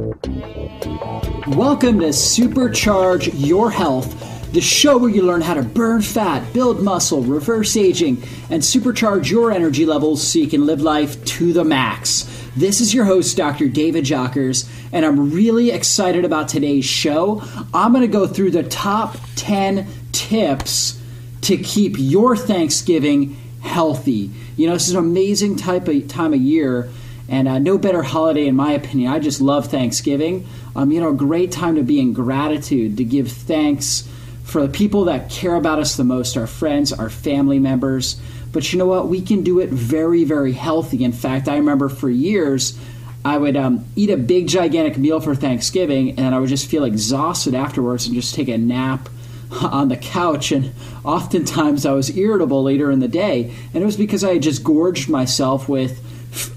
Welcome to Supercharge Your Health, the show where you learn how to burn fat, build muscle, reverse aging, and supercharge your energy levels so you can live life to the max. This is your host, Dr. David Jockers, and I'm really excited about today's show. I'm going to go through the top 10 tips to keep your Thanksgiving healthy. You know, this is an amazing type of time of year, and uh, no better holiday, in my opinion. I just love Thanksgiving. Um, you know, a great time to be in gratitude, to give thanks for the people that care about us the most our friends, our family members. But you know what? We can do it very, very healthy. In fact, I remember for years, I would um, eat a big, gigantic meal for Thanksgiving, and I would just feel exhausted afterwards and just take a nap on the couch. And oftentimes I was irritable later in the day. And it was because I had just gorged myself with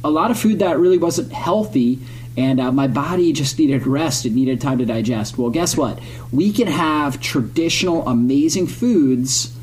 a lot of food that really wasn't healthy. And uh, my body just needed rest. It needed time to digest. Well, guess what? We can have traditional, amazing foods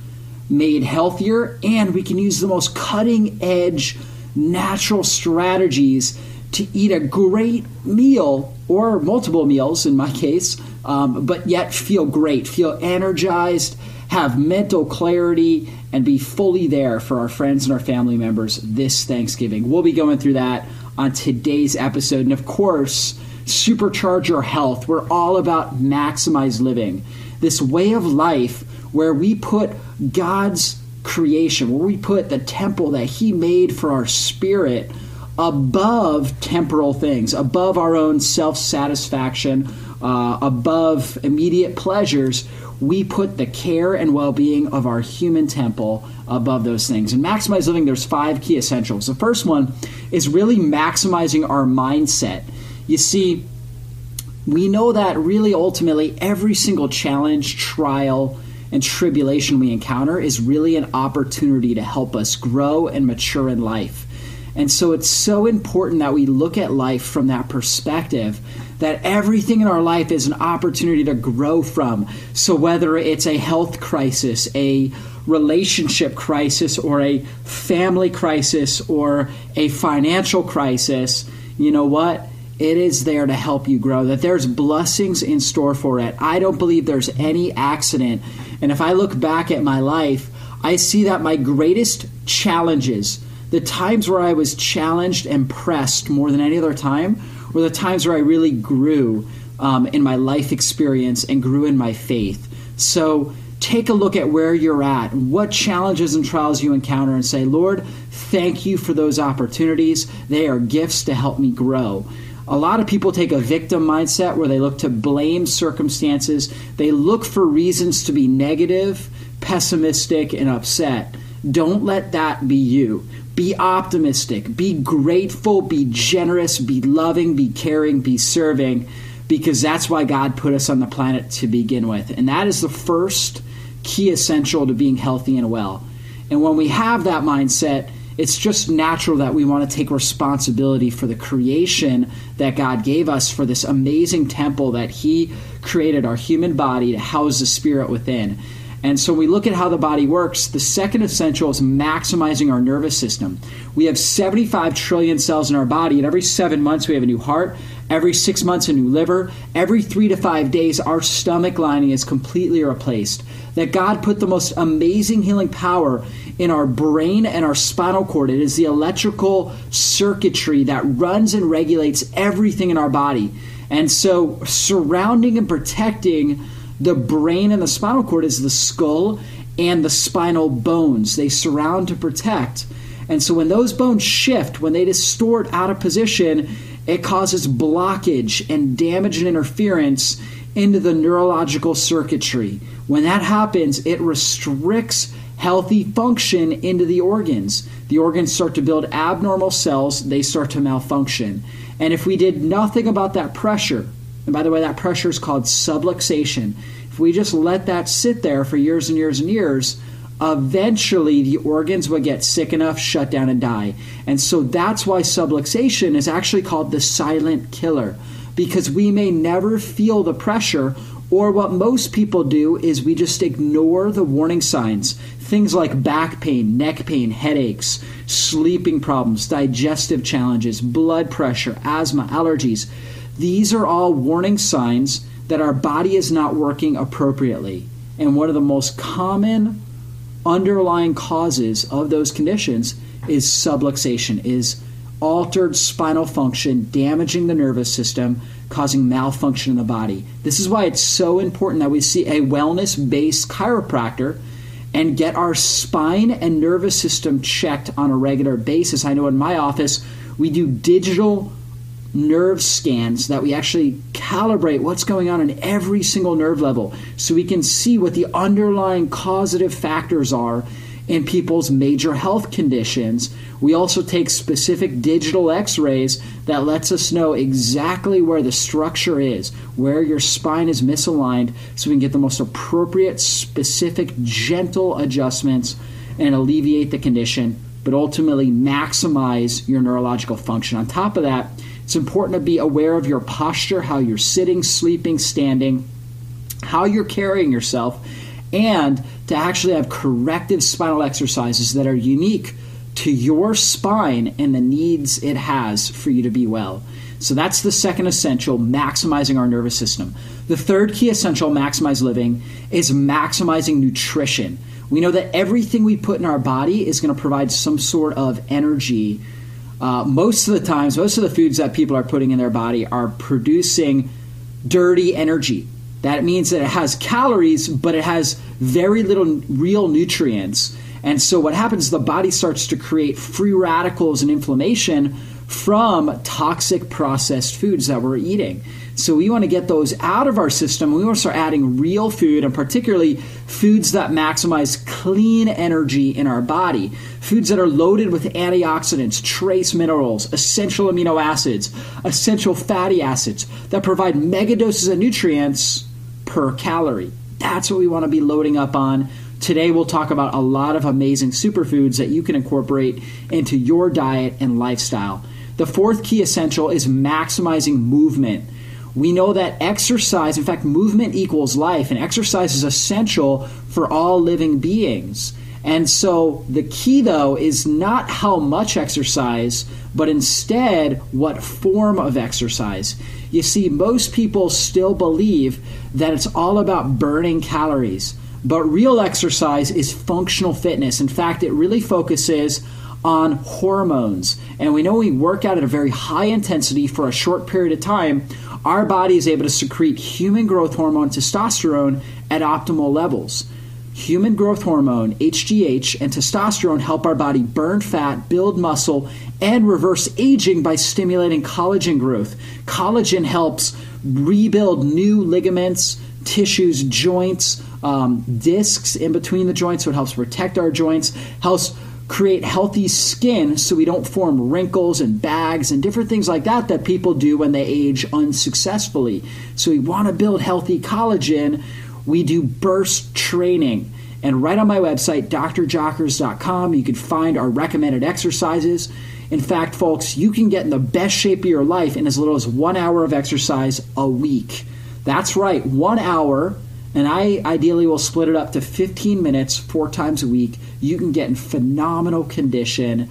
made healthier, and we can use the most cutting edge natural strategies to eat a great meal or multiple meals in my case, um, but yet feel great, feel energized, have mental clarity, and be fully there for our friends and our family members this Thanksgiving. We'll be going through that on today's episode. And of course, supercharge your health. We're all about maximize living. This way of life where we put God's creation, where we put the temple that He made for our spirit above temporal things, above our own self satisfaction, uh, above immediate pleasures. We put the care and well being of our human temple above those things. And Maximize Living, there's five key essentials. The first one is really maximizing our mindset. You see, we know that really ultimately every single challenge, trial, and tribulation we encounter is really an opportunity to help us grow and mature in life. And so it's so important that we look at life from that perspective that everything in our life is an opportunity to grow from. So whether it's a health crisis, a relationship crisis, or a family crisis, or a financial crisis, you know what? It is there to help you grow, that there's blessings in store for it. I don't believe there's any accident. And if I look back at my life, I see that my greatest challenges, the times where I was challenged and pressed more than any other time were the times where I really grew um, in my life experience and grew in my faith. So take a look at where you're at, what challenges and trials you encounter, and say, Lord, thank you for those opportunities. They are gifts to help me grow. A lot of people take a victim mindset where they look to blame circumstances. They look for reasons to be negative, pessimistic, and upset. Don't let that be you. Be optimistic, be grateful, be generous, be loving, be caring, be serving, because that's why God put us on the planet to begin with. And that is the first key essential to being healthy and well. And when we have that mindset, it's just natural that we want to take responsibility for the creation that God gave us for this amazing temple that He created our human body to house the spirit within. And so we look at how the body works. The second essential is maximizing our nervous system. We have 75 trillion cells in our body, and every seven months we have a new heart. Every six months, a new liver. Every three to five days, our stomach lining is completely replaced. That God put the most amazing healing power in our brain and our spinal cord. It is the electrical circuitry that runs and regulates everything in our body. And so, surrounding and protecting the brain and the spinal cord is the skull and the spinal bones. They surround to protect. And so when those bones shift, when they distort out of position, it causes blockage and damage and interference into the neurological circuitry. When that happens, it restricts healthy function into the organs. The organs start to build abnormal cells, they start to malfunction. And if we did nothing about that pressure, and by the way, that pressure is called subluxation. If we just let that sit there for years and years and years, eventually the organs would get sick enough, shut down, and die. And so that's why subluxation is actually called the silent killer, because we may never feel the pressure, or what most people do is we just ignore the warning signs. Things like back pain, neck pain, headaches, sleeping problems, digestive challenges, blood pressure, asthma, allergies These are all warning signs that our body is not working appropriately. And one of the most common underlying causes of those conditions is subluxation, is altered spinal function, damaging the nervous system, causing malfunction in the body. This is why it's so important that we see a wellness based chiropractor and get our spine and nervous system checked on a regular basis. I know in my office, we do digital nerve scans that we actually calibrate what's going on in every single nerve level so we can see what the underlying causative factors are in people's major health conditions. We also take specific digital x-rays that lets us know exactly where the structure is, where your spine is misaligned so we can get the most appropriate specific gentle adjustments and alleviate the condition but ultimately maximize your neurological function. On top of that, it's important to be aware of your posture, how you're sitting, sleeping, standing, how you're carrying yourself, and to actually have corrective spinal exercises that are unique to your spine and the needs it has for you to be well. So that's the second essential, maximizing our nervous system. The third key essential, maximize living, is maximizing nutrition. We know that everything we put in our body is going to provide some sort of energy uh, most of the times, most of the foods that people are putting in their body are producing dirty energy. That means that it has calories, but it has very little real nutrients. And so, what happens, the body starts to create free radicals and inflammation from toxic processed foods that we're eating. So we want to get those out of our system. We want to start adding real food and particularly foods that maximize clean energy in our body. Foods that are loaded with antioxidants, trace minerals, essential amino acids, essential fatty acids that provide mega doses of nutrients per calorie. That's what we want to be loading up on. Today, we'll talk about a lot of amazing superfoods that you can incorporate into your diet and lifestyle. The fourth key essential is maximizing movement. We know that exercise, in fact, movement equals life, and exercise is essential for all living beings. And so the key, though, is not how much exercise, but instead what form of exercise. You see, most people still believe that it's all about burning calories, but real exercise is functional fitness. In fact, it really focuses on hormones. And we know we work out at a very high intensity for a short period of time, our body is able to secrete human growth hormone testosterone at optimal levels. Human growth hormone, HGH, and testosterone help our body burn fat, build muscle, and reverse aging by stimulating collagen growth. Collagen helps rebuild new ligaments, tissues, joints, um, discs in between the joints, so it helps protect our joints, helps create healthy skin so we don't form wrinkles and bags and different things like that that people do when they age unsuccessfully. So we want to build healthy collagen. We do burst training. And right on my website, drjockers.com, you can find our recommended exercises. In fact, folks, you can get in the best shape of your life in as little as one hour of exercise a week. That's right, one hour and I ideally will split it up to 15 minutes four times a week. You can get in phenomenal condition.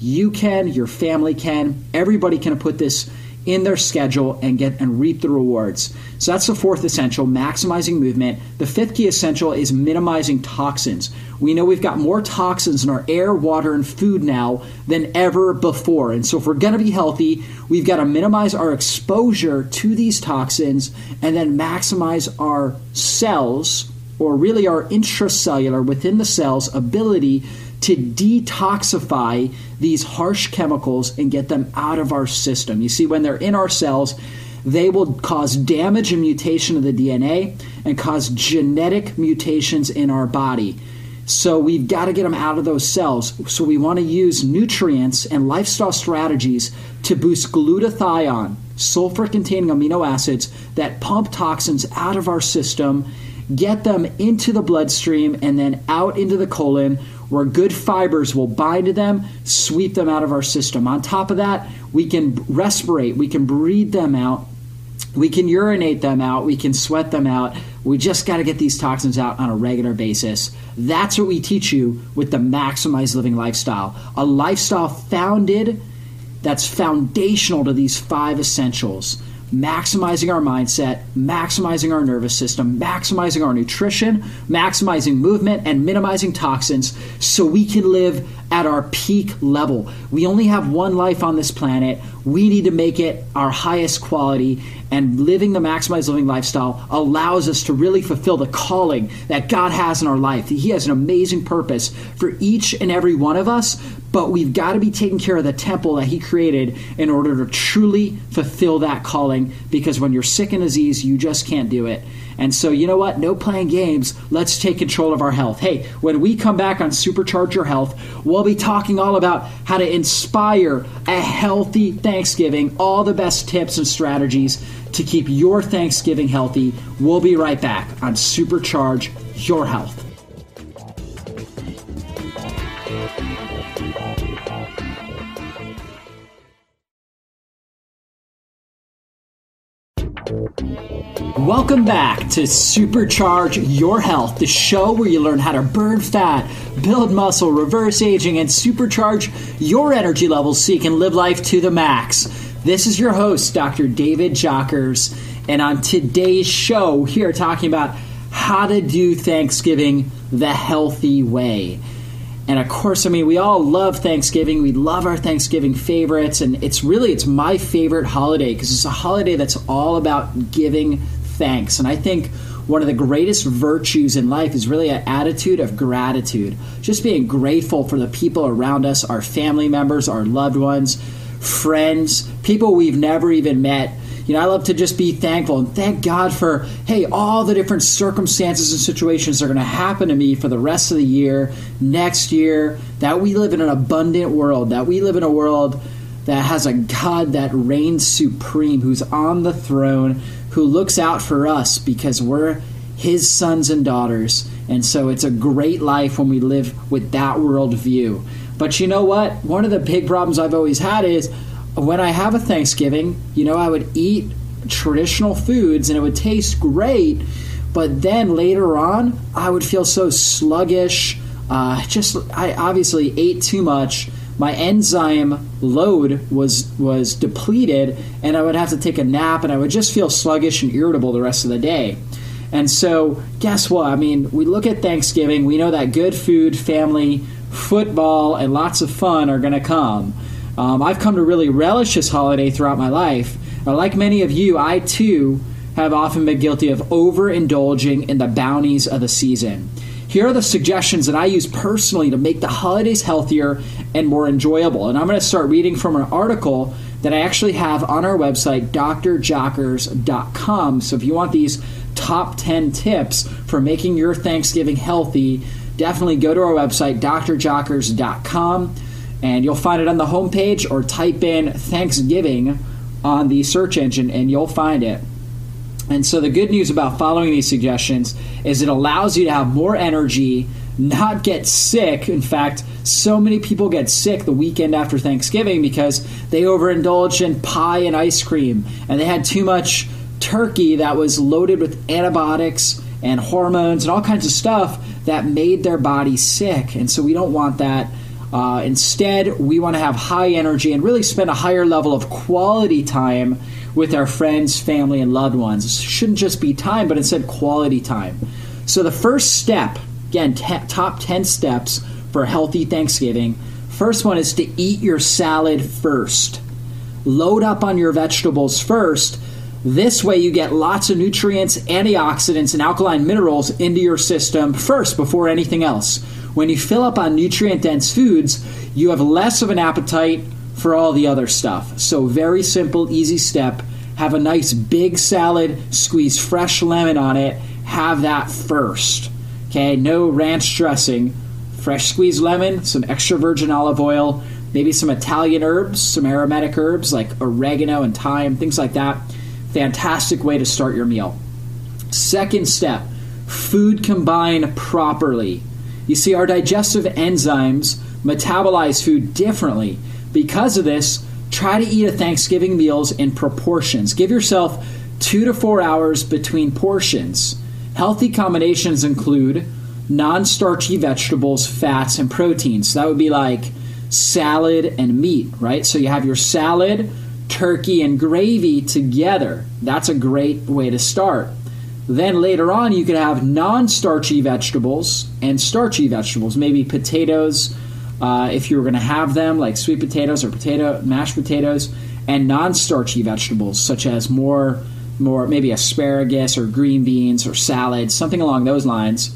You can, your family can, everybody can put this in their schedule and get and reap the rewards. So that's the fourth essential, maximizing movement. The fifth key essential is minimizing toxins. We know we've got more toxins in our air, water, and food now than ever before. And so if we're going to be healthy, we've got to minimize our exposure to these toxins and then maximize our cells or really our intracellular within the cells ability to detoxify these harsh chemicals and get them out of our system. You see, when they're in our cells, they will cause damage and mutation of the DNA and cause genetic mutations in our body. So we've got to get them out of those cells. So we want to use nutrients and lifestyle strategies to boost glutathione, sulfur containing amino acids that pump toxins out of our system, get them into the bloodstream, and then out into the colon where good fibers will bind to them, sweep them out of our system. On top of that, we can respirate, we can breathe them out, we can urinate them out, we can sweat them out. We just got to get these toxins out on a regular basis. That's what we teach you with the Maximize Living lifestyle. A lifestyle founded that's foundational to these five essentials maximizing our mindset, maximizing our nervous system, maximizing our nutrition, maximizing movement, and minimizing toxins so we can live at our peak level. We only have one life on this planet. We need to make it our highest quality, and living the maximized living lifestyle allows us to really fulfill the calling that God has in our life. He has an amazing purpose for each and every one of us, but we've got to be taking care of the temple that He created in order to truly fulfill that calling because when you're sick and diseased, you just can't do it. And so, you know what? No playing games. Let's take control of our health. Hey, when we come back on Supercharge Your Health, we'll be talking all about how to inspire a healthy Thanksgiving, all the best tips and strategies to keep your Thanksgiving healthy. We'll be right back on Supercharge Your Health. Welcome back to Supercharge Your Health, the show where you learn how to burn fat, build muscle, reverse aging, and supercharge your energy levels so you can live life to the max. This is your host, Dr. David Jockers, and on today's show, we are talking about how to do Thanksgiving the healthy way. And of course, I mean, we all love Thanksgiving. We love our Thanksgiving favorites, and it's really it's my favorite holiday because it's a holiday that's all about giving thanks. And I think one of the greatest virtues in life is really an attitude of gratitude. Just being grateful for the people around us, our family members, our loved ones, friends, people we've never even met. You know, I love to just be thankful and thank God for, hey, all the different circumstances and situations that are going to happen to me for the rest of the year, next year, that we live in an abundant world, that we live in a world that has a God that reigns supreme, who's on the throne, who looks out for us because we're his sons and daughters. And so it's a great life when we live with that worldview. But you know what? One of the big problems I've always had is when I have a Thanksgiving, you know, I would eat traditional foods and it would taste great. But then later on, I would feel so sluggish. Uh, just, I obviously ate too much my enzyme load was was depleted and I would have to take a nap and I would just feel sluggish and irritable the rest of the day. And so, guess what? I mean, we look at Thanksgiving, we know that good food, family, football, and lots of fun are going to come. Um, I've come to really relish this holiday throughout my life. like many of you, I too have often been guilty of overindulging in the bounties of the season. Here are the suggestions that I use personally to make the holidays healthier and more enjoyable. And I'm going to start reading from an article that I actually have on our website, drjockers.com. So if you want these top 10 tips for making your Thanksgiving healthy, definitely go to our website, drjockers.com, and you'll find it on the homepage or type in Thanksgiving on the search engine and you'll find it. And so the good news about following these suggestions is it allows you to have more energy, not get sick. In fact, so many people get sick the weekend after Thanksgiving because they overindulged in pie and ice cream and they had too much turkey that was loaded with antibiotics and hormones and all kinds of stuff that made their body sick. And so we don't want that. Uh, instead, we want to have high energy and really spend a higher level of quality time with our friends, family, and loved ones. It shouldn't just be time, but instead quality time. So, the first step, again, t- top 10 steps for healthy Thanksgiving. First one is to eat your salad first. Load up on your vegetables first. This way, you get lots of nutrients, antioxidants, and alkaline minerals into your system first before anything else. When you fill up on nutrient dense foods, you have less of an appetite for all the other stuff. So, very simple, easy step. Have a nice big salad, squeeze fresh lemon on it, have that first. Okay, no ranch dressing. Fresh squeezed lemon, some extra virgin olive oil, maybe some Italian herbs, some aromatic herbs like oregano and thyme, things like that. Fantastic way to start your meal. Second step food combine properly. You see, our digestive enzymes metabolize food differently. Because of this, try to eat a Thanksgiving meals in proportions. Give yourself two to four hours between portions. Healthy combinations include non starchy vegetables, fats, and proteins. So that would be like salad and meat, right? So you have your salad, turkey and gravy together. That's a great way to start. Then later on, you could have non starchy vegetables and starchy vegetables, maybe potatoes, uh, if you were going to have them, like sweet potatoes or potato mashed potatoes, and non starchy vegetables, such as more, more maybe asparagus or green beans or salads, something along those lines.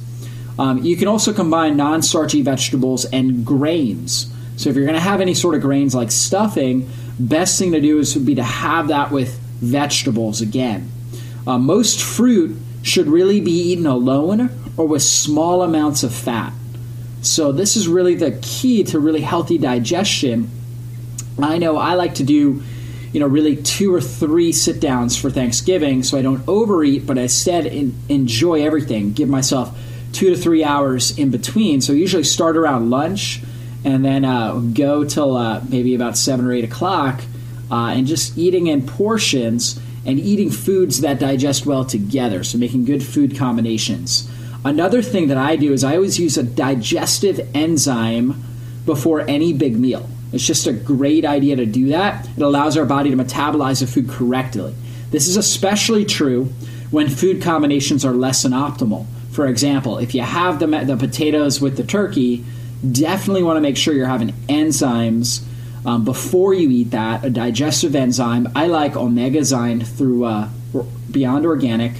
Um, you can also combine non starchy vegetables and grains. So if you're going to have any sort of grains like stuffing, best thing to do is would be to have that with vegetables again. Uh, most fruit should really be eaten alone or with small amounts of fat. So this is really the key to really healthy digestion. I know I like to do, you know, really two or three sit downs for Thanksgiving, so I don't overeat, but instead in, enjoy everything. Give myself two to three hours in between. So I usually start around lunch and then uh, go till uh, maybe about seven or eight o'clock, uh, and just eating in portions and eating foods that digest well together. So making good food combinations. Another thing that I do is I always use a digestive enzyme before any big meal. It's just a great idea to do that. It allows our body to metabolize the food correctly. This is especially true when food combinations are less than optimal. For example, if you have the, the potatoes with the turkey, definitely want to make sure you're having enzymes um, before you eat that, a digestive enzyme. I like Omegazyme through uh, Beyond Organic.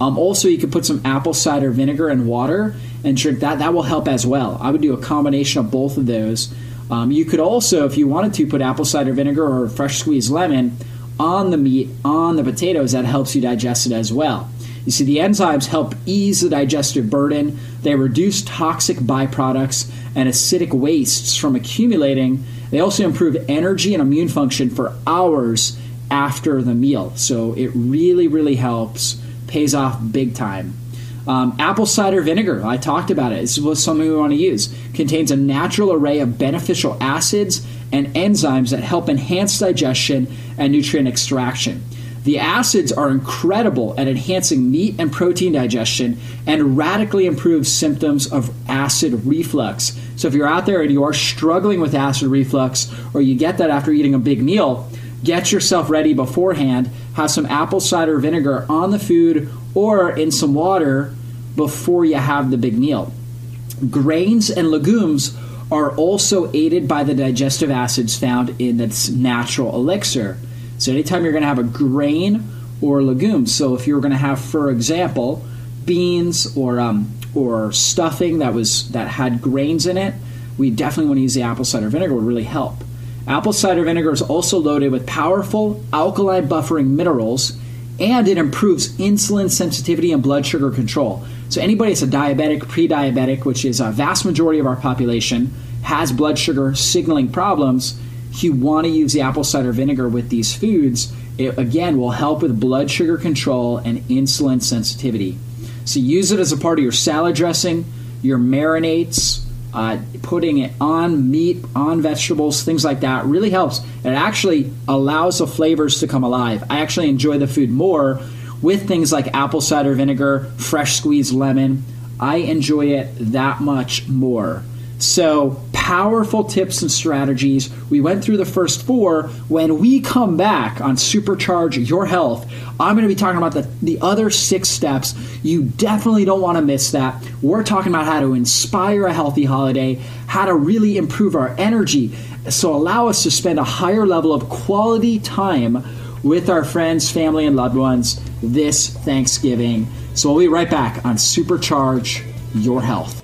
Um, also, you could put some apple cider vinegar and water and drink that. That will help as well. I would do a combination of both of those. Um, you could also, if you wanted to, put apple cider vinegar or fresh squeezed lemon on the meat, on the potatoes. That helps you digest it as well. You see, the enzymes help ease the digestive burden, they reduce toxic byproducts and acidic wastes from accumulating. They also improve energy and immune function for hours after the meal. So it really, really helps, pays off big time. Um, apple cider vinegar, I talked about it. This was something we want to use. Contains a natural array of beneficial acids and enzymes that help enhance digestion and nutrient extraction. The acids are incredible at enhancing meat and protein digestion and radically improve symptoms of acid reflux. So, if you're out there and you are struggling with acid reflux, or you get that after eating a big meal, get yourself ready beforehand. Have some apple cider vinegar on the food or in some water before you have the big meal. Grains and legumes are also aided by the digestive acids found in its natural elixir. So anytime you're going to have a grain or legume, so if you're going to have, for example, beans or um, or stuffing that was that had grains in it, we definitely want to use the apple cider vinegar. Would really help. Apple cider vinegar is also loaded with powerful alkaline buffering minerals, and it improves insulin sensitivity and blood sugar control. So anybody that's a diabetic, pre-diabetic, which is a vast majority of our population, has blood sugar signaling problems you want to use the apple cider vinegar with these foods, it again will help with blood sugar control and insulin sensitivity. So use it as a part of your salad dressing, your marinades, uh, putting it on meat, on vegetables, things like that really helps. It actually allows the flavors to come alive. I actually enjoy the food more with things like apple cider vinegar, fresh squeezed lemon. I enjoy it that much more. So, powerful tips and strategies. We went through the first four. When we come back on Supercharge Your Health, I'm going to be talking about the, the other six steps. You definitely don't want to miss that. We're talking about how to inspire a healthy holiday, how to really improve our energy, so allow us to spend a higher level of quality time with our friends, family, and loved ones this Thanksgiving. So, we'll be right back on Supercharge Your Health.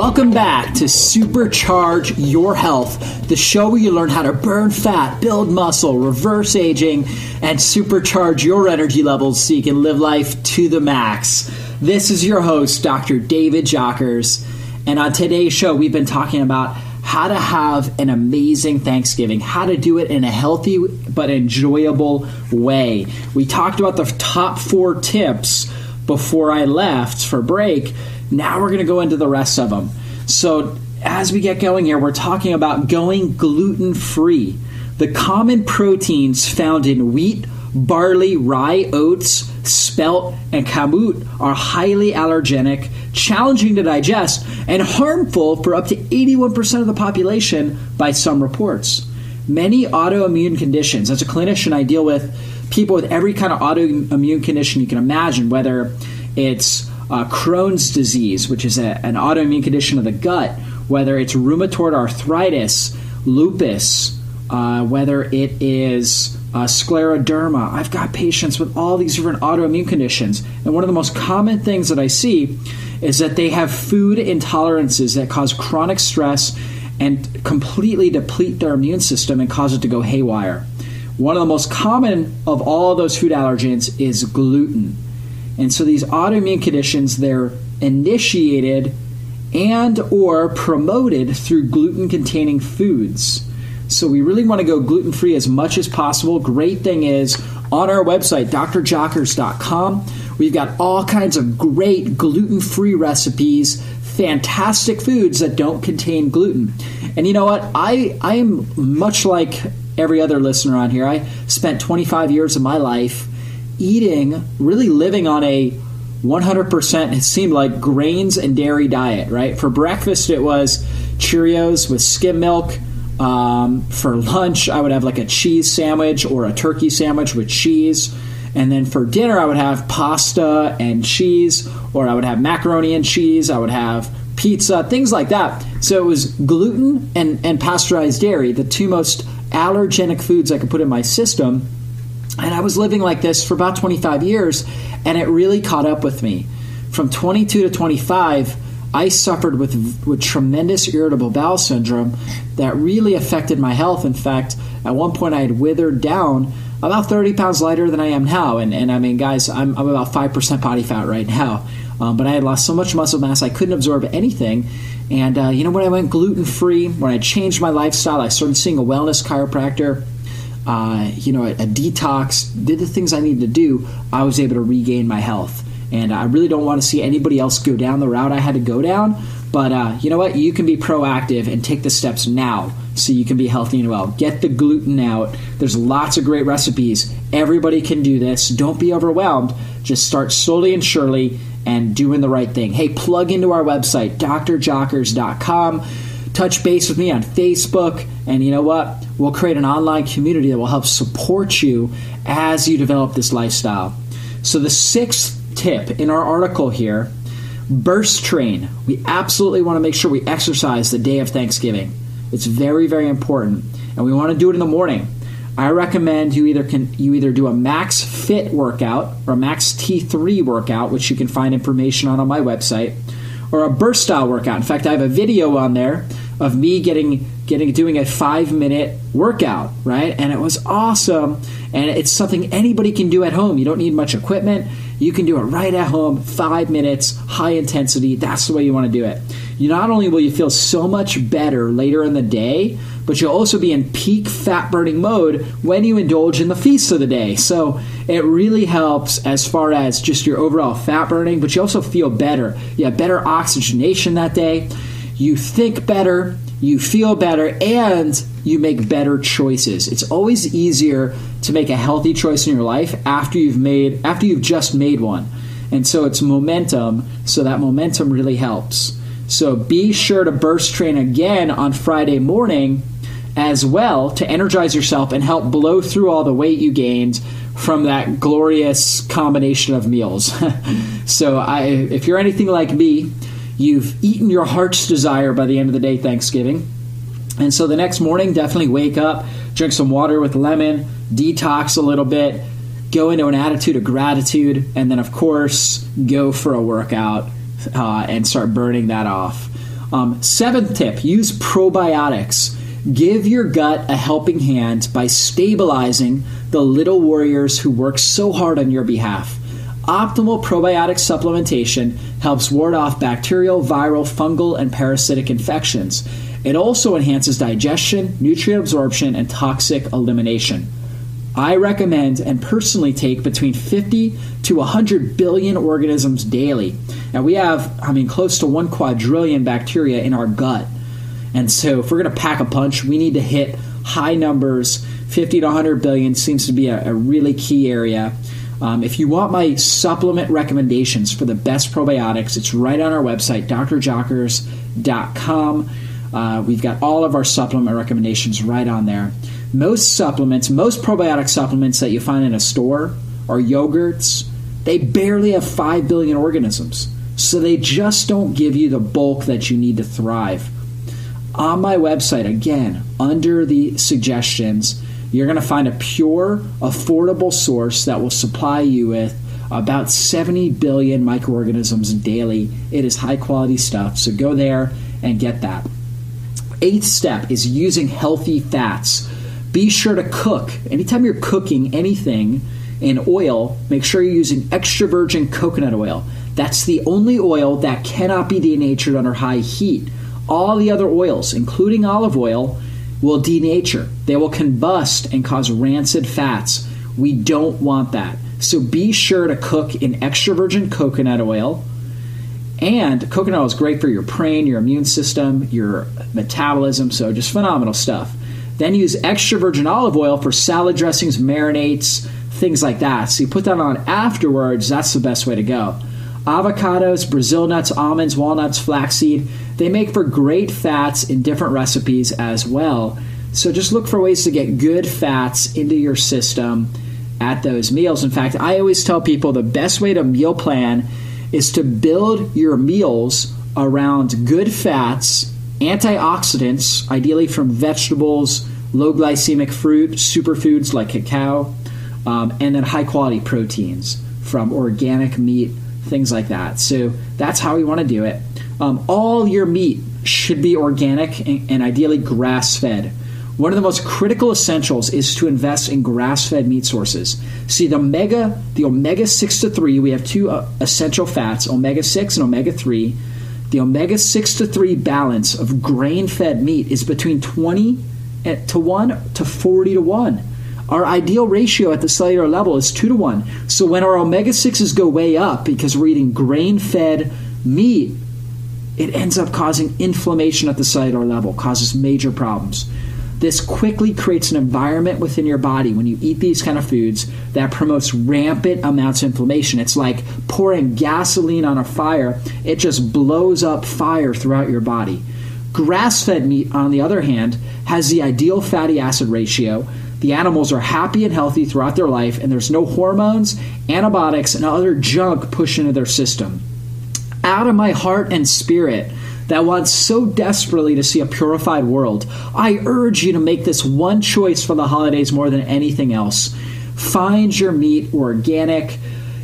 Welcome back to Supercharge Your Health, the show where you learn how to burn fat, build muscle, reverse aging, and supercharge your energy levels so you can live life to the max. This is your host, Dr. David Jockers, and on today's show, we've been talking about how to have an amazing Thanksgiving, how to do it in a healthy but enjoyable way. We talked about the top four tips before I left for break now we're going to go into the rest of them. So, as we get going here, we're talking about going gluten free. The common proteins found in wheat, barley, rye, oats, spelt, and kamut are highly allergenic, challenging to digest, and harmful for up to 81% of the population by some reports. Many autoimmune conditions, as a clinician, I deal with people with every kind of autoimmune condition you can imagine, whether it's uh, Crohn's disease, which is a, an autoimmune condition of the gut, whether it's rheumatoid arthritis, lupus, uh, whether it is uh, scleroderma. I've got patients with all these different autoimmune conditions. And one of the most common things that I see is that they have food intolerances that cause chronic stress and completely deplete their immune system and cause it to go haywire. One of the most common of all those food allergens is gluten. And so these autoimmune conditions, they're initiated and or promoted through gluten containing foods. So we really want to go gluten free as much as possible. Great thing is on our website, drjockers.com, we've got all kinds of great gluten free recipes, fantastic foods that don't contain gluten. And you know what? I, I am much like every other listener on here. I spent 25 years of my life eating, really living on a 100% it seemed like grains and dairy diet, right? For breakfast, it was Cheerios with skim milk um, for lunch, I would have like a cheese sandwich or a turkey sandwich with cheese. And then for dinner, I would have pasta and cheese, or I would have macaroni and cheese. I would have pizza, things like that. So it was gluten and, and pasteurized dairy, the two most allergenic foods I could put in my system. And I was living like this for about 25 years, and it really caught up with me. From 22 to 25, I suffered with with tremendous irritable bowel syndrome that really affected my health. In fact, at one point I had withered down about 30 pounds lighter than I am now. And, and I mean, guys, I'm, I'm about 5% body fat right now. Um, but I had lost so much muscle mass, I couldn't absorb anything. And, uh, you know, when I went gluten free, when I changed my lifestyle, I started seeing a wellness chiropractor, uh, you know, a, a detox, did the things I needed to do, I was able to regain my health. And I really don't want to see anybody else go down the route I had to go down. But uh, you know what? You can be proactive and take the steps now so you can be healthy and well. Get the gluten out. There's lots of great recipes. Everybody can do this. Don't be overwhelmed. Just start slowly and surely and doing the right thing. Hey, plug into our website, drjockers.com. Touch base with me on Facebook. And you know what? We'll create an online community that will help support you as you develop this lifestyle. So, the sixth tip in our article here burst train. We absolutely want to make sure we exercise the day of Thanksgiving. It's very, very important. And we want to do it in the morning. I recommend you either can you either do a max fit workout or a max T3 workout, which you can find information on on my website, or a burst style workout. In fact, I have a video on there of me getting getting doing a five minute workout, right? And it was awesome. And it's something anybody can do at home. You don't need much equipment. You can do it right at home, five minutes, high intensity. That's the way you want to do it. You not only will you feel so much better later in the day, but you'll also be in peak fat burning mode when you indulge in the feast of the day. So it really helps as far as just your overall fat burning, but you also feel better. You have better oxygenation that day. You think better, you feel better, and you make better choices. It's always easier to make a healthy choice in your life after you've made after you've just made one. And so it's momentum, so that momentum really helps. So be sure to burst train again on Friday morning as well to energize yourself and help blow through all the weight you gained from that glorious combination of meals. so I, if you're anything like me, you've eaten your heart's desire by the end of the day Thanksgiving and so the next morning, definitely wake up, drink some water with lemon, detox a little bit, go into an attitude of gratitude, and then, of course, go for a workout uh, and start burning that off. Um, seventh tip use probiotics. Give your gut a helping hand by stabilizing the little warriors who work so hard on your behalf. Optimal probiotic supplementation helps ward off bacterial, viral, fungal, and parasitic infections. It also enhances digestion, nutrient absorption, and toxic elimination. I recommend and personally take between 50 to 100 billion organisms daily. And we have, I mean, close to one quadrillion bacteria in our gut. And so, if we're going to pack a punch, we need to hit high numbers 50 to 100 billion seems to be a, a really key area. Um, if you want my supplement recommendations for the best probiotics, it's right on our website, drjockers.com. Uh, we've got all of our supplement recommendations right on there. Most supplements, most probiotic supplements that you find in a store are yogurts. They barely have 5 billion organisms. So they just don't give you the bulk that you need to thrive. On my website, again, under the suggestions, you're going to find a pure, affordable source that will supply you with about 70 billion microorganisms daily. It is high quality stuff, so go there and get that. Eighth step is using healthy fats. Be sure to cook. Anytime you're cooking anything in oil, make sure you're using extra virgin coconut oil. That's the only oil that cannot be denatured under high heat. All the other oils, including olive oil, will denature. They will combust and cause rancid fats. We don't want that. So be sure to cook in extra virgin coconut oil. And coconut oil is great for your brain, your immune system, your metabolism, so just phenomenal stuff. Then use extra virgin olive oil for salad dressings, marinades, things like that. So you put that on afterwards, that's the best way to go. Avocados, Brazil nuts, almonds, walnuts, flaxseed, they make for great fats in different recipes as well. So just look for ways to get good fats into your system at those meals. In fact, I always tell people the best way to meal plan is to build your meals around good fats, antioxidants, ideally from vegetables, low glycemic fruit, superfoods like cacao, um, and then high quality proteins from organic meat, things like that. So that's how we want to do it. Um, all your meat should be organic and, and ideally grass fed. One of the most critical essentials is to invest in grass-fed meat sources. See the omega, the omega six to three. We have two uh, essential fats, omega six and omega three. The omega six to three balance of grain-fed meat is between twenty eh, to one to forty to one. Our ideal ratio at the cellular level is two to one. So when our omega sixes go way up because we're eating grain-fed meat, it ends up causing inflammation at the cellular level, causes major problems. This quickly creates an environment within your body when you eat these kind of foods that promotes rampant amounts of inflammation. It's like pouring gasoline on a fire, it just blows up fire throughout your body. Grass fed meat, on the other hand, has the ideal fatty acid ratio. The animals are happy and healthy throughout their life, and there's no hormones, antibiotics, and other junk pushed into their system out of my heart and spirit that wants so desperately to see a purified world, I urge you to make this one choice for the holidays more than anything else. Find your meat organic.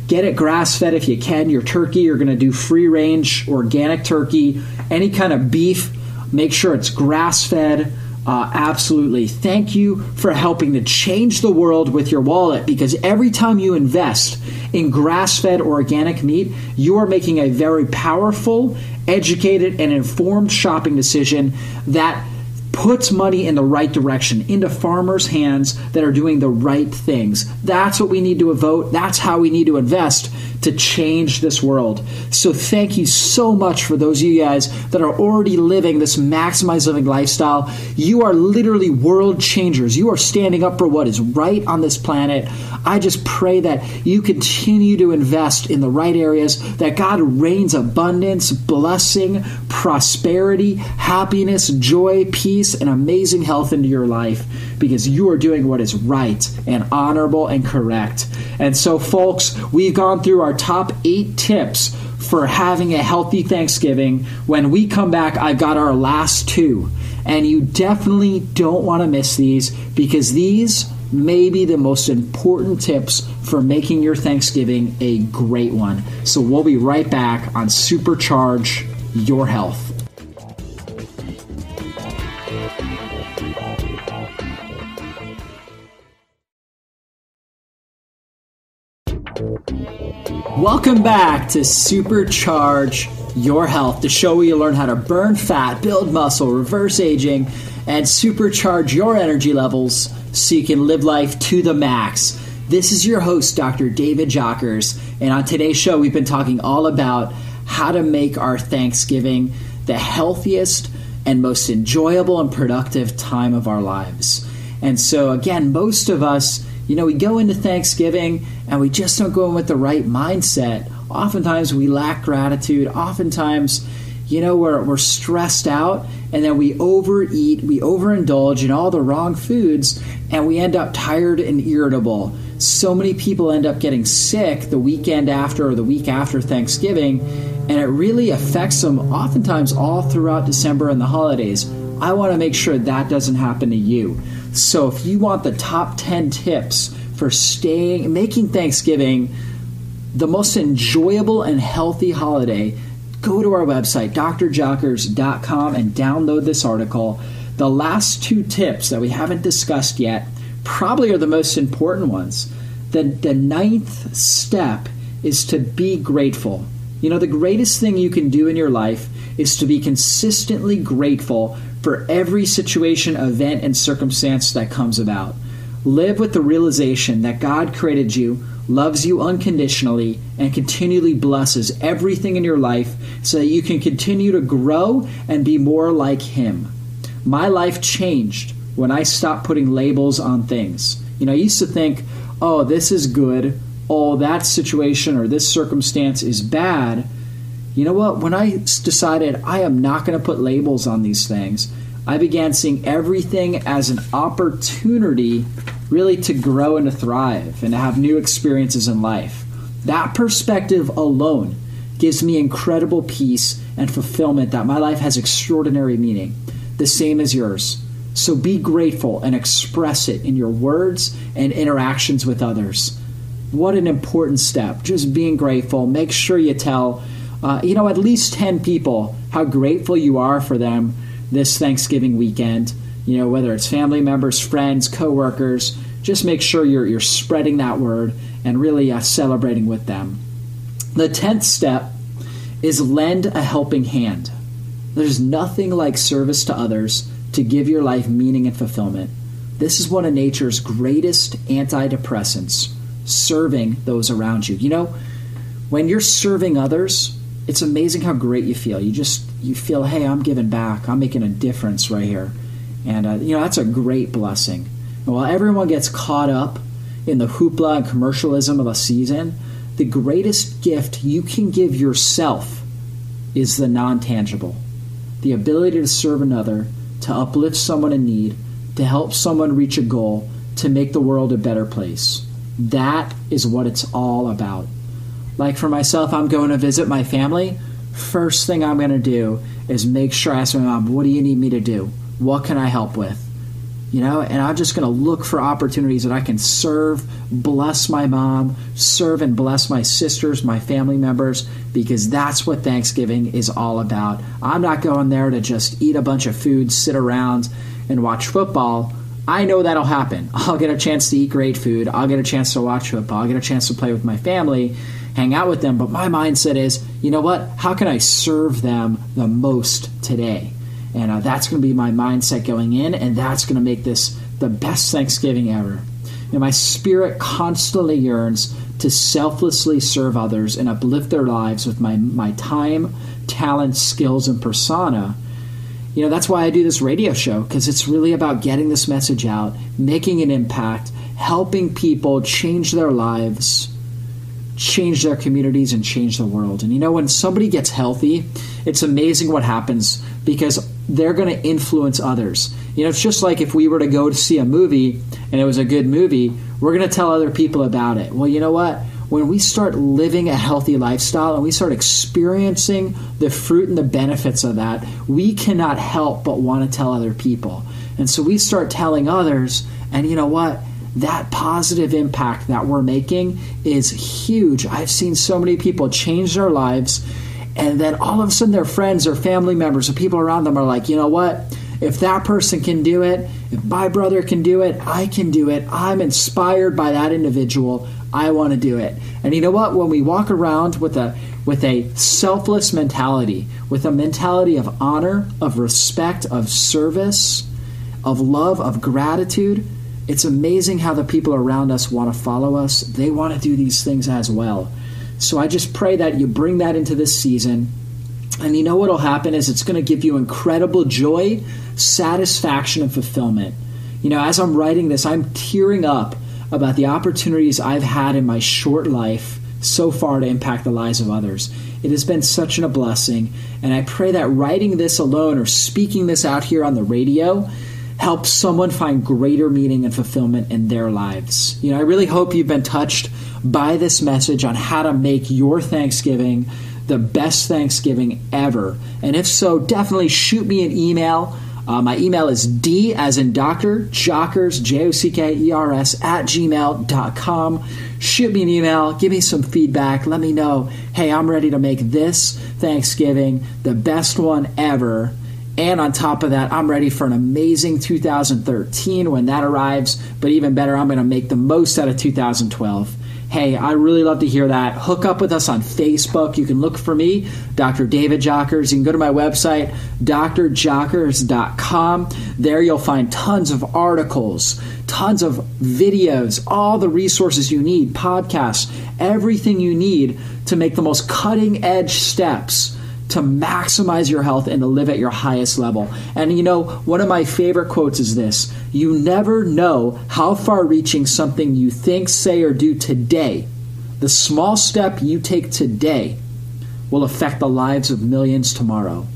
Get it grass fed if you can. Your turkey, you're going to do free range organic turkey. Any kind of beef, make sure it's grass fed. Uh, absolutely. Thank you for helping to change the world with your wallet because every time you invest in grass fed organic meat, you are making a very powerful, educated, and informed shopping decision that puts money in the right direction into farmers' hands that are doing the right things. That's what we need to vote. That's how we need to invest to change this world. So thank you so much for those of you guys that are already living this maximized living lifestyle. You are literally world changers. You are standing up for what is right on this planet. I just pray that you continue to invest in the right areas, that God rains abundance, blessing, prosperity, happiness, joy, peace, and amazing health into your life because you are doing what is right and honorable and correct. And so, folks, we've gone through our top eight tips for having a healthy Thanksgiving. When we come back, I've got our last two. And you definitely don't want to miss these because these may be the most important tips for making your Thanksgiving a great one. So we'll be right back on Supercharge Your Health. Welcome back to Supercharge Your Health, the show where you learn how to burn fat, build muscle, reverse aging, and supercharge your energy levels so you can live life to the max. This is your host, Dr. David Jockers, and on today's show, we've been talking all about how to make our Thanksgiving the healthiest and most enjoyable and productive time of our lives. And so, again, most of us, you know, we go into Thanksgiving and we just don't go in with the right mindset. Oftentimes, we lack gratitude. Oftentimes, you know, we're, we're stressed out and then we overeat, we overindulge in all the wrong foods, and we end up tired and irritable. So many people end up getting sick the weekend after or the week after Thanksgiving, and it really affects them oftentimes all throughout December and the holidays. I want to make sure that doesn't happen to you. So if you want the top 10 tips for staying making Thanksgiving the most enjoyable and healthy holiday, go to our website, drjockers.com, and download this article. The last two tips that we haven't discussed yet probably are the most important ones. The, the ninth step is to be grateful. You know, the greatest thing you can do in your life is to be consistently grateful for every situation, event, and circumstance that comes about. Live with the realization that God created you loves you unconditionally, and continually blesses everything in your life so that you can continue to grow and be more like Him. My life changed when I stopped putting labels on things. You know, I used to think, oh, this is good, oh, that situation or this circumstance is bad. You know what? When I decided I am not going to put labels on these things, I began seeing everything as an opportunity really to grow and to thrive and to have new experiences in life. That perspective alone gives me incredible peace and fulfillment that my life has extraordinary meaning, the same as yours. So be grateful and express it in your words and interactions with others. What an important step. Just being grateful. Make sure you tell, uh, you know, at least 10 people how grateful you are for them this Thanksgiving weekend you know, whether it's family members, friends, coworkers, just make sure you're, you're spreading that word and really uh, celebrating with them. The 10th step is lend a helping hand. There's nothing like service to others to give your life meaning and fulfillment. This is one of nature's greatest antidepressants, serving those around you. You know, when you're serving others, it's amazing how great you feel. You just you feel, "Hey, I'm giving back. I'm making a difference right here." And, uh, you know, that's a great blessing. And while everyone gets caught up in the hoopla and commercialism of a season, the greatest gift you can give yourself is the non tangible the ability to serve another, to uplift someone in need, to help someone reach a goal, to make the world a better place. That is what it's all about. Like for myself, I'm going to visit my family. First thing I'm going to do is make sure I ask my mom, What do you need me to do? What can I help with? You know, and I'm just going to look for opportunities that I can serve, bless my mom, serve and bless my sisters, my family members, because that's what Thanksgiving is all about. I'm not going there to just eat a bunch of food, sit around, and watch football. I know that'll happen. I'll get a chance to eat great food. I'll get a chance to watch football. I'll get a chance to play with my family, hang out with them. But my mindset is, you know what? How can I serve them the most today? And uh, that's going to be my mindset going in, and that's going to make this the best Thanksgiving ever. And my spirit constantly yearns to selflessly serve others and uplift their lives with my, my time, talent, skills, and persona. You know, that's why I do this radio show, because it's really about getting this message out, making an impact, helping people change their lives, change their communities, and change the world. And you know, when somebody gets healthy, it's amazing what happens because they're going to influence others. You know, it's just like if we were to go to see a movie and it was a good movie, we're going to tell other people about it. Well, you know what? When we start living a healthy lifestyle and we start experiencing the fruit and the benefits of that, we cannot help but want to tell other people. And so we start telling others, and you know what? That positive impact that we're making is huge. I've seen so many people change their lives and then all of a sudden their friends or family members or people around them are like, you know what? If that person can do it, if my brother can do it, I can do it. I'm inspired by that individual. I want to do it. And you know what? When we walk around with a with a selfless mentality, with a mentality of honor, of respect, of service, of love, of gratitude, it's amazing how the people around us want to follow us. They want to do these things as well. So I just pray that you bring that into this season. And you know what will happen is it's going to give you incredible joy, satisfaction, and fulfillment. You know, as I'm writing this, I'm tearing up about the opportunities I've had in my short life so far to impact the lives of others. It has been such a blessing, and I pray that writing this alone or speaking this out here on the radio helps someone find greater meaning and fulfillment in their lives. You know, I really hope you've been touched by this message on how to make your Thanksgiving the best Thanksgiving ever. And if so, definitely shoot me an email. Uh, my email is D as in Dr. Jockers, J O C K E R S, at gmail.com. Shoot me an email, give me some feedback, let me know, hey, I'm ready to make this Thanksgiving the best one ever. And on top of that, I'm ready for an amazing 2013 when that arrives. But even better, I'm going to make the most out of 2012. Hey, I really love to hear that. Hook up with us on Facebook. You can look for me, Dr. David Jockers. You can go to my website, drjockers.com. There you'll find tons of articles, tons of videos, all the resources you need, podcasts, everything you need to make the most cutting edge steps to maximize your health and to live at your highest level. And you know, one of my favorite quotes is this You never know how far reaching something you think, say, or do today, the small step you take today, will affect the lives of millions tomorrow.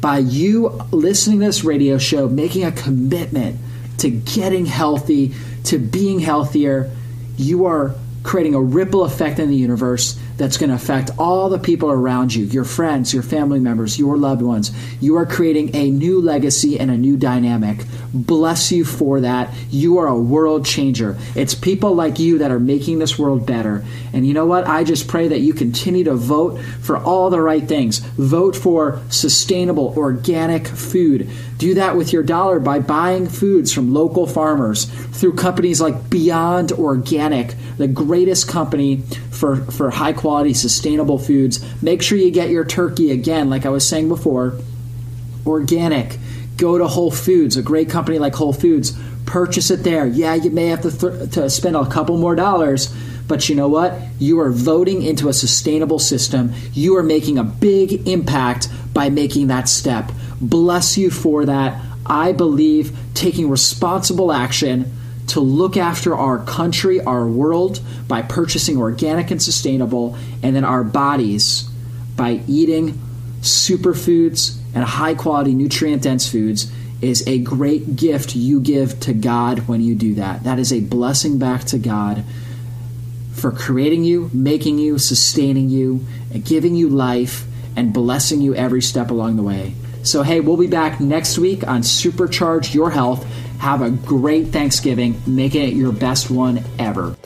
By you listening to this radio show, making a commitment to getting healthy, to being healthier, you are creating a ripple effect in the universe that's going to affect all the people around you your friends, your family members, your loved ones. You are creating a new legacy and a new dynamic. Bless you for that. You are a world changer. It's people like you that are making this world better. And you know what? I just pray that you continue to vote for all the right things. Vote for sustainable, organic food. Do that with your dollar by buying foods from local farmers through companies like Beyond Organic, the greatest company for, for high quality, sustainable foods. Make sure you get your turkey again, like I was saying before, organic. Go to Whole Foods, a great company like Whole Foods. Purchase it there. Yeah, you may have to, th- to spend a couple more dollars, but you know what? You are voting into a sustainable system. You are making a big impact by making that step. Bless you for that. I believe taking responsible action to look after our country, our world, by purchasing organic and sustainable, and then our bodies by eating superfoods and high quality, nutrient dense foods is a great gift you give to God when you do that. That is a blessing back to God for creating you, making you, sustaining you, giving you life and blessing you every step along the way. So, hey, we'll be back next week on Supercharge Your Health. Have a great Thanksgiving, making it your best one ever.